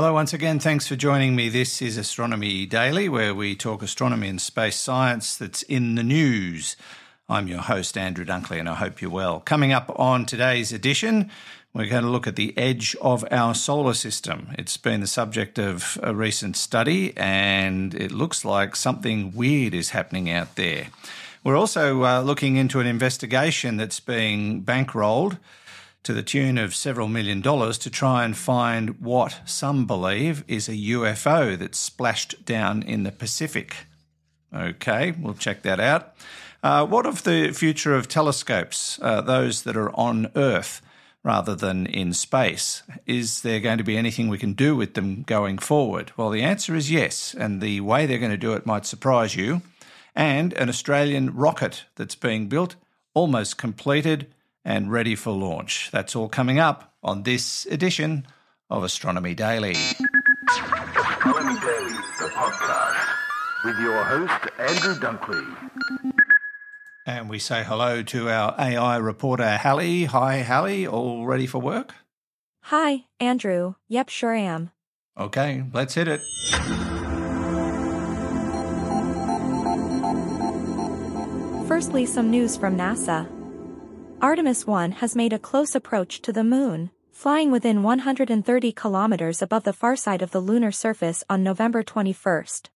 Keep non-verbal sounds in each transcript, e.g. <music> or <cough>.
Hello, once again. Thanks for joining me. This is Astronomy Daily, where we talk astronomy and space science that's in the news. I'm your host, Andrew Dunkley, and I hope you're well. Coming up on today's edition, we're going to look at the edge of our solar system. It's been the subject of a recent study, and it looks like something weird is happening out there. We're also uh, looking into an investigation that's being bankrolled to the tune of several million dollars to try and find what some believe is a UFO that's splashed down in the Pacific. Okay, we'll check that out. Uh, what of the future of telescopes, uh, those that are on Earth rather than in space? Is there going to be anything we can do with them going forward? Well, the answer is yes, and the way they're going to do it might surprise you. And an Australian rocket that's being built, almost completed and ready for launch. That's all coming up on this edition of Astronomy Daily. Astronomy Daily, the podcast, with your host, Andrew Dunkley. And we say hello to our AI reporter, Hallie. Hi, Hallie. All ready for work? Hi, Andrew. Yep, sure am. Okay, let's hit it. Firstly, some news from NASA. Artemis 1 has made a close approach to the Moon, flying within 130 kilometers above the far side of the lunar surface on November 21st.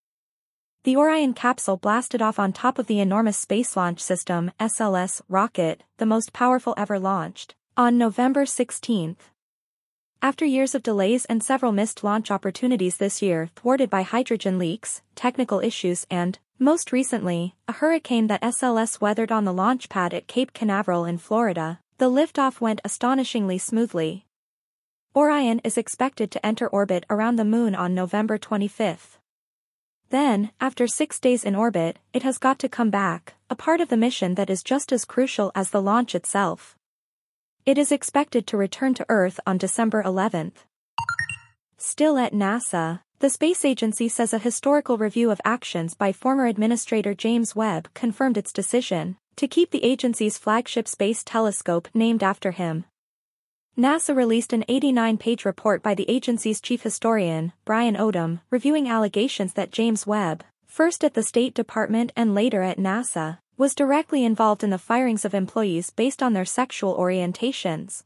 The Orion capsule blasted off on top of the enormous Space Launch System SLS rocket, the most powerful ever launched, on November 16. After years of delays and several missed launch opportunities this year thwarted by hydrogen leaks, technical issues and, most recently, a hurricane that SLS weathered on the launch pad at Cape Canaveral in Florida, the liftoff went astonishingly smoothly. Orion is expected to enter orbit around the Moon on November 25. Then, after six days in orbit, it has got to come back, a part of the mission that is just as crucial as the launch itself. It is expected to return to Earth on December 11th. Still at NASA, the space agency says a historical review of actions by former Administrator James Webb confirmed its decision to keep the agency's flagship space telescope named after him. NASA released an 89-page report by the agency's chief historian, Brian Odom, reviewing allegations that James Webb, first at the State Department and later at NASA, was directly involved in the firings of employees based on their sexual orientations.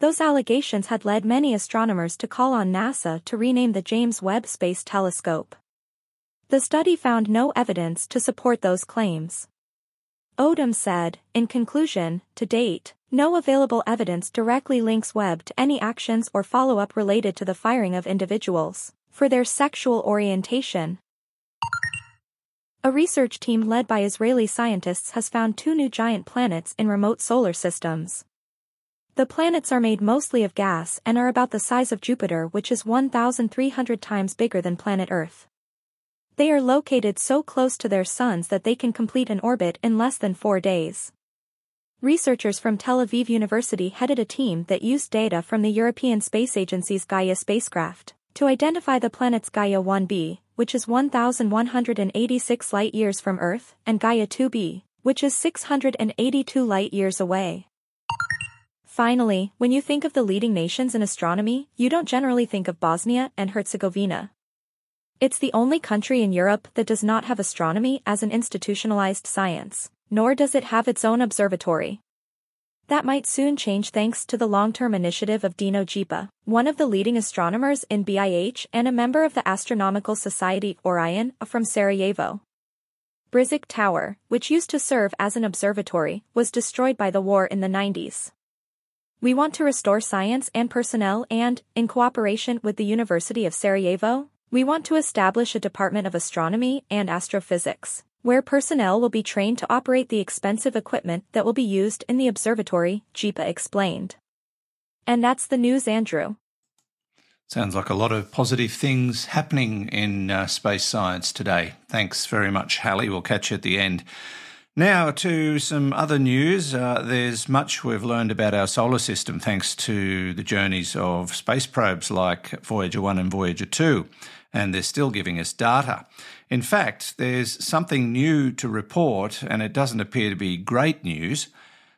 Those allegations had led many astronomers to call on NASA to rename the James Webb Space Telescope. The study found no evidence to support those claims. Odom said, in conclusion, to date, no available evidence directly links Webb to any actions or follow-up related to the firing of individuals for their sexual orientation. A research team led by Israeli scientists has found two new giant planets in remote solar systems. The planets are made mostly of gas and are about the size of Jupiter which is 1,300 times bigger than planet Earth. They are located so close to their suns that they can complete an orbit in less than four days. Researchers from Tel Aviv University headed a team that used data from the European Space Agency's Gaia spacecraft to identify the planets Gaia 1b, which is 1,186 light-years from Earth, and Gaia 2b, which is 682 light-years away. Finally, when you think of the leading nations in astronomy, you don't generally think of Bosnia and Herzegovina. It's the only country in Europe that does not have astronomy as an institutionalized science, nor does it have its own observatory. That might soon change thanks to the long-term initiative of Dino Gipa, one of the leading astronomers in BIH and a member of the Astronomical Society Orion from Sarajevo. Brzić Tower, which used to serve as an observatory, was destroyed by the war in the 90s. We want to restore science and personnel and, in cooperation with the University of Sarajevo, we want to establish a Department of Astronomy and Astrophysics, where personnel will be trained to operate the expensive equipment that will be used in the observatory, Gipa explained. And that's the news, Andrew. Sounds like a lot of positive things happening in uh, space science today. Thanks very much, Hallie. We'll catch you at the end. Now, to some other news. Uh, there's much we've learned about our solar system thanks to the journeys of space probes like Voyager 1 and Voyager 2 and they're still giving us data. In fact, there's something new to report, and it doesn't appear to be great news.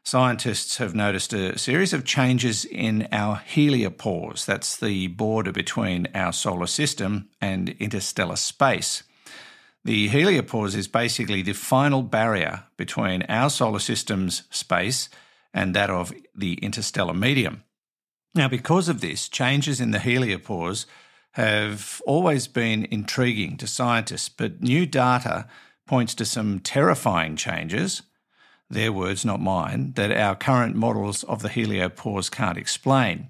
scientists have noticed a series of changes in our heliopause. That's the border between our solar system and interstellar space. The heliopause is basically the final barrier between our solar system's space and that of the interstellar medium. Now, because of this, changes in the heliopause have always been intriguing to scientists, but new data points to some terrifying changes, their words, not mine, that our current models of the heliopause can't explain.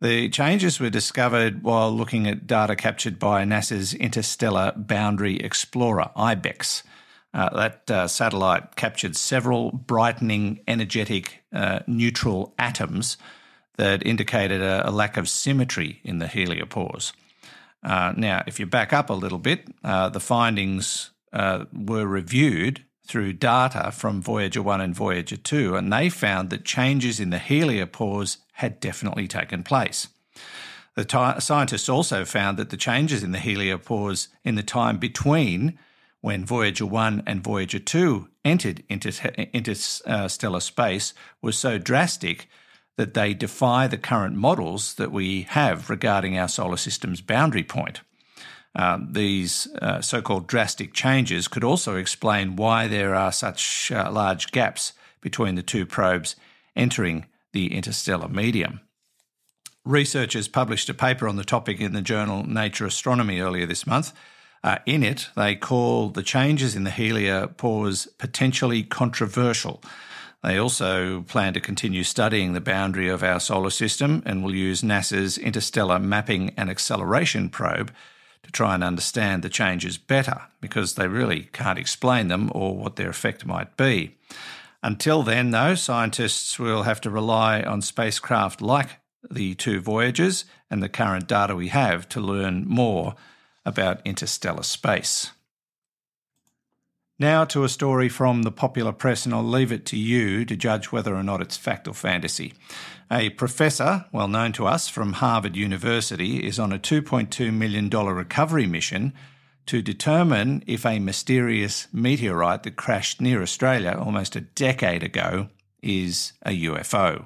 The changes were discovered while looking at data captured by NASA's Interstellar Boundary Explorer, IBEX. Uh, that uh, satellite captured several brightening, energetic, uh, neutral atoms that indicated a, a, lack of symmetry in the heliopause. Uh, now, if you back up a little bit, uh, the findings uh, were reviewed through data from Voyager 1 and Voyager 2, and they found that changes in the heliopause had definitely taken place. The t- scientists also found that the changes in the heliopause in the time between when Voyager 1 and Voyager 2 entered interstellar space was so drastic that they defy the current models that we have regarding our solar system's boundary point. Um, these uh, so called drastic changes could also explain why there are such uh, large gaps between the two probes entering the interstellar medium. Researchers published a paper on the topic in the journal Nature Astronomy earlier this month. Uh, in it, they call the changes in the heliopause potentially controversial. They also plan to continue studying the boundary of our solar system and will use NASA's Interstellar Mapping and Acceleration probe to try and understand the changes better because they really can't explain them or what their effect might be. Until then, though, scientists will have to rely on spacecraft like the two Voyagers and the current data we have to learn more about interstellar space. Now to a story from the popular press, and I'll leave it to you to judge whether or not it's fact or fantasy. A professor, well known to us from Harvard University, is on a $2.2 million recovery mission to determine if a mysterious meteorite that crashed near Australia almost a decade ago is a UFO.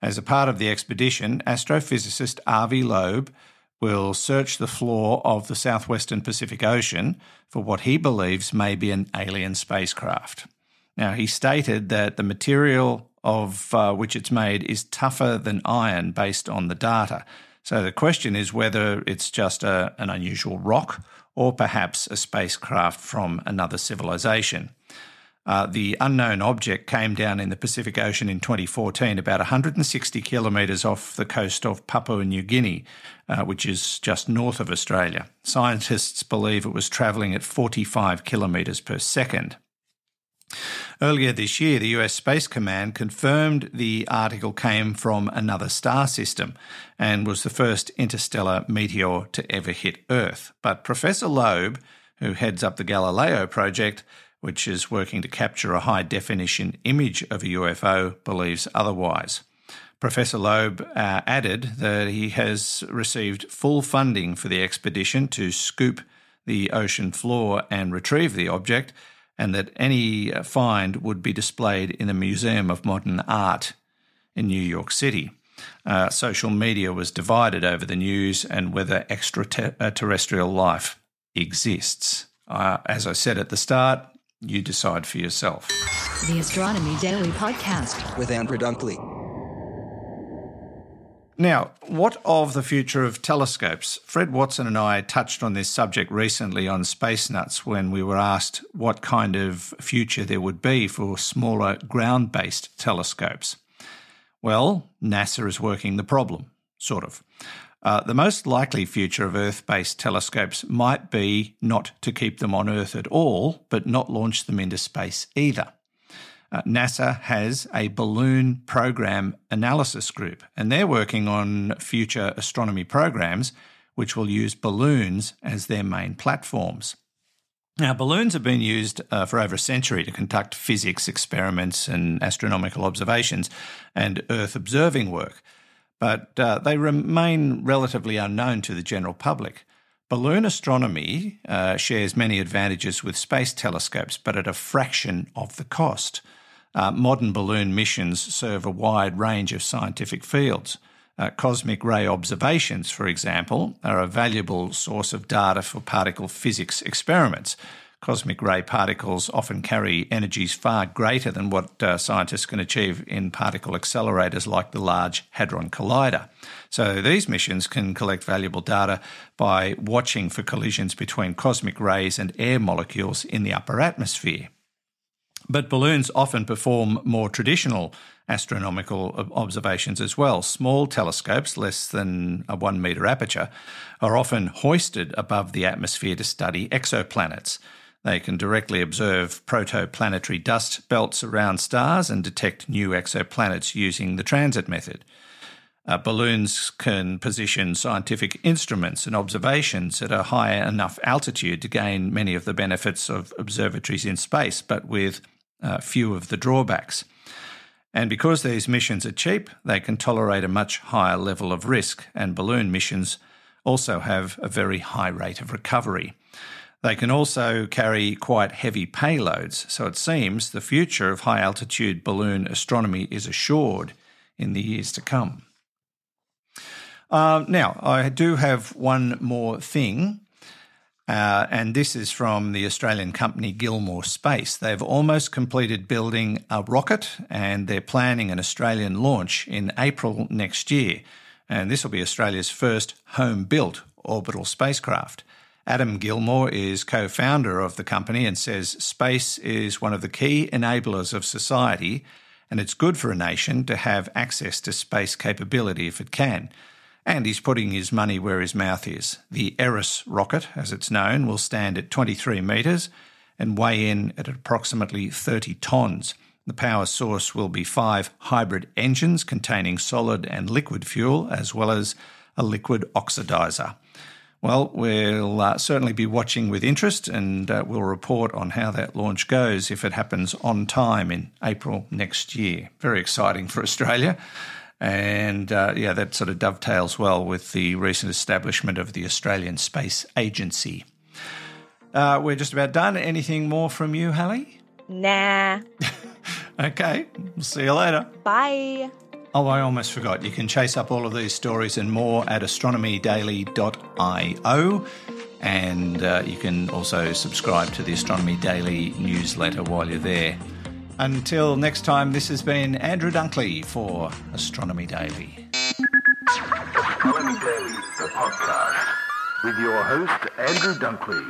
As a part of the expedition, astrophysicist Avi Loeb will search the floor of the southwestern Pacific Ocean for what he believes may be an alien spacecraft. Now, he stated that the material of uh, which it's made is tougher than iron based on the data. So the question is whether it's just a, an unusual rock or perhaps a spacecraft from another civilization. Uh, the unknown object came down in the Pacific Ocean in 2014, about 160 kilometres off the coast of Papua New Guinea, uh, which is just north of Australia. Scientists believe it was travelling at 45 kilometres per second. Earlier this year, the US Space Command confirmed the article came from another star system and was the first interstellar meteor to ever hit Earth. But Professor Loeb, who heads up the Galileo project, which is working to capture a high definition image of a UFO, believes otherwise. Professor Loeb uh, added that he has received full funding for the expedition to scoop the ocean floor and retrieve the object, and that any find would be displayed in the Museum of Modern Art in New York City. Uh, social media was divided over the news and whether extraterrestrial life exists. Uh, as I said at the start, you decide for yourself. The Astronomy Daily Podcast with Andrew Dunkley. Now, what of the future of telescopes? Fred Watson and I touched on this subject recently on Space Nuts when we were asked what kind of future there would be for smaller ground based telescopes. Well, NASA is working the problem, sort of. Uh, the most likely future of Earth based telescopes might be not to keep them on Earth at all, but not launch them into space either. Uh, NASA has a balloon program analysis group, and they're working on future astronomy programs which will use balloons as their main platforms. Now, balloons have been used uh, for over a century to conduct physics experiments and astronomical observations and Earth observing work but uh, they remain relatively unknown to the general public. Balloon astronomy uh, shares many advantages with space telescopes, but at a fraction of the cost. Uh, modern balloon missions serve a wide range of scientific fields. Uh, cosmic ray observations, for example, are a valuable source of data for particle physics experiments. Cosmic ray particles often carry energies far greater than what uh, scientists can achieve in particle accelerators like the Large Hadron Collider. So these missions can collect valuable data by watching for collisions between cosmic rays and air molecules in the upper atmosphere. But balloons often perform more traditional astronomical observations as well. Small telescopes, less than a one metre aperture, are often hoisted above the atmosphere to study exoplanets. They can directly observe protoplanetary dust belts around stars and detect new exoplanets using the transit method. Uh, balloons can position scientific instruments and observations at a high enough altitude to gain many of the benefits of observatories in space, but with uh, few of the drawbacks. And because these missions are cheap, they can tolerate a much higher level of risk, and balloon missions also have a very high rate of recovery. They can also carry quite heavy payloads, so it seems the future of high altitude balloon astronomy is assured in the years to come. Uh, now, I do have one more thing uh, and this is from the Australian company Gilmour Space. They've almost completed building a rocket and they're planning an Australian launch in April next year. And this will be Australia's first home built orbital spacecraft. Adam Gilmour is co founder of the company and says space is one of the key enablers of society, and it's good for a nation to have access to space capability if it can. And he's putting his money where his mouth is. The Eris rocket, as it's known, will stand at 23 metres and weigh in at approximately 30 tonnes. The power source will be five hybrid engines containing solid and liquid fuel, as well as a liquid oxidizer. Well, we'll uh, certainly be watching with interest and uh, we'll report on how that launch goes if it happens on time in April next year. Very exciting for Australia. And uh, yeah, that sort of dovetails well with the recent establishment of the Australian Space Agency. Uh, we're just about done. Anything more from you, Hallie? Nah. <laughs> okay, we'll see you later. Bye. Oh, I almost forgot. You can chase up all of these stories and more at astronomydaily.io. And uh, you can also subscribe to the Astronomy Daily newsletter while you're there. Until next time, this has been Andrew Dunkley for Astronomy Daily. Astronomy Daily, the podcast, with your host, Andrew Dunkley.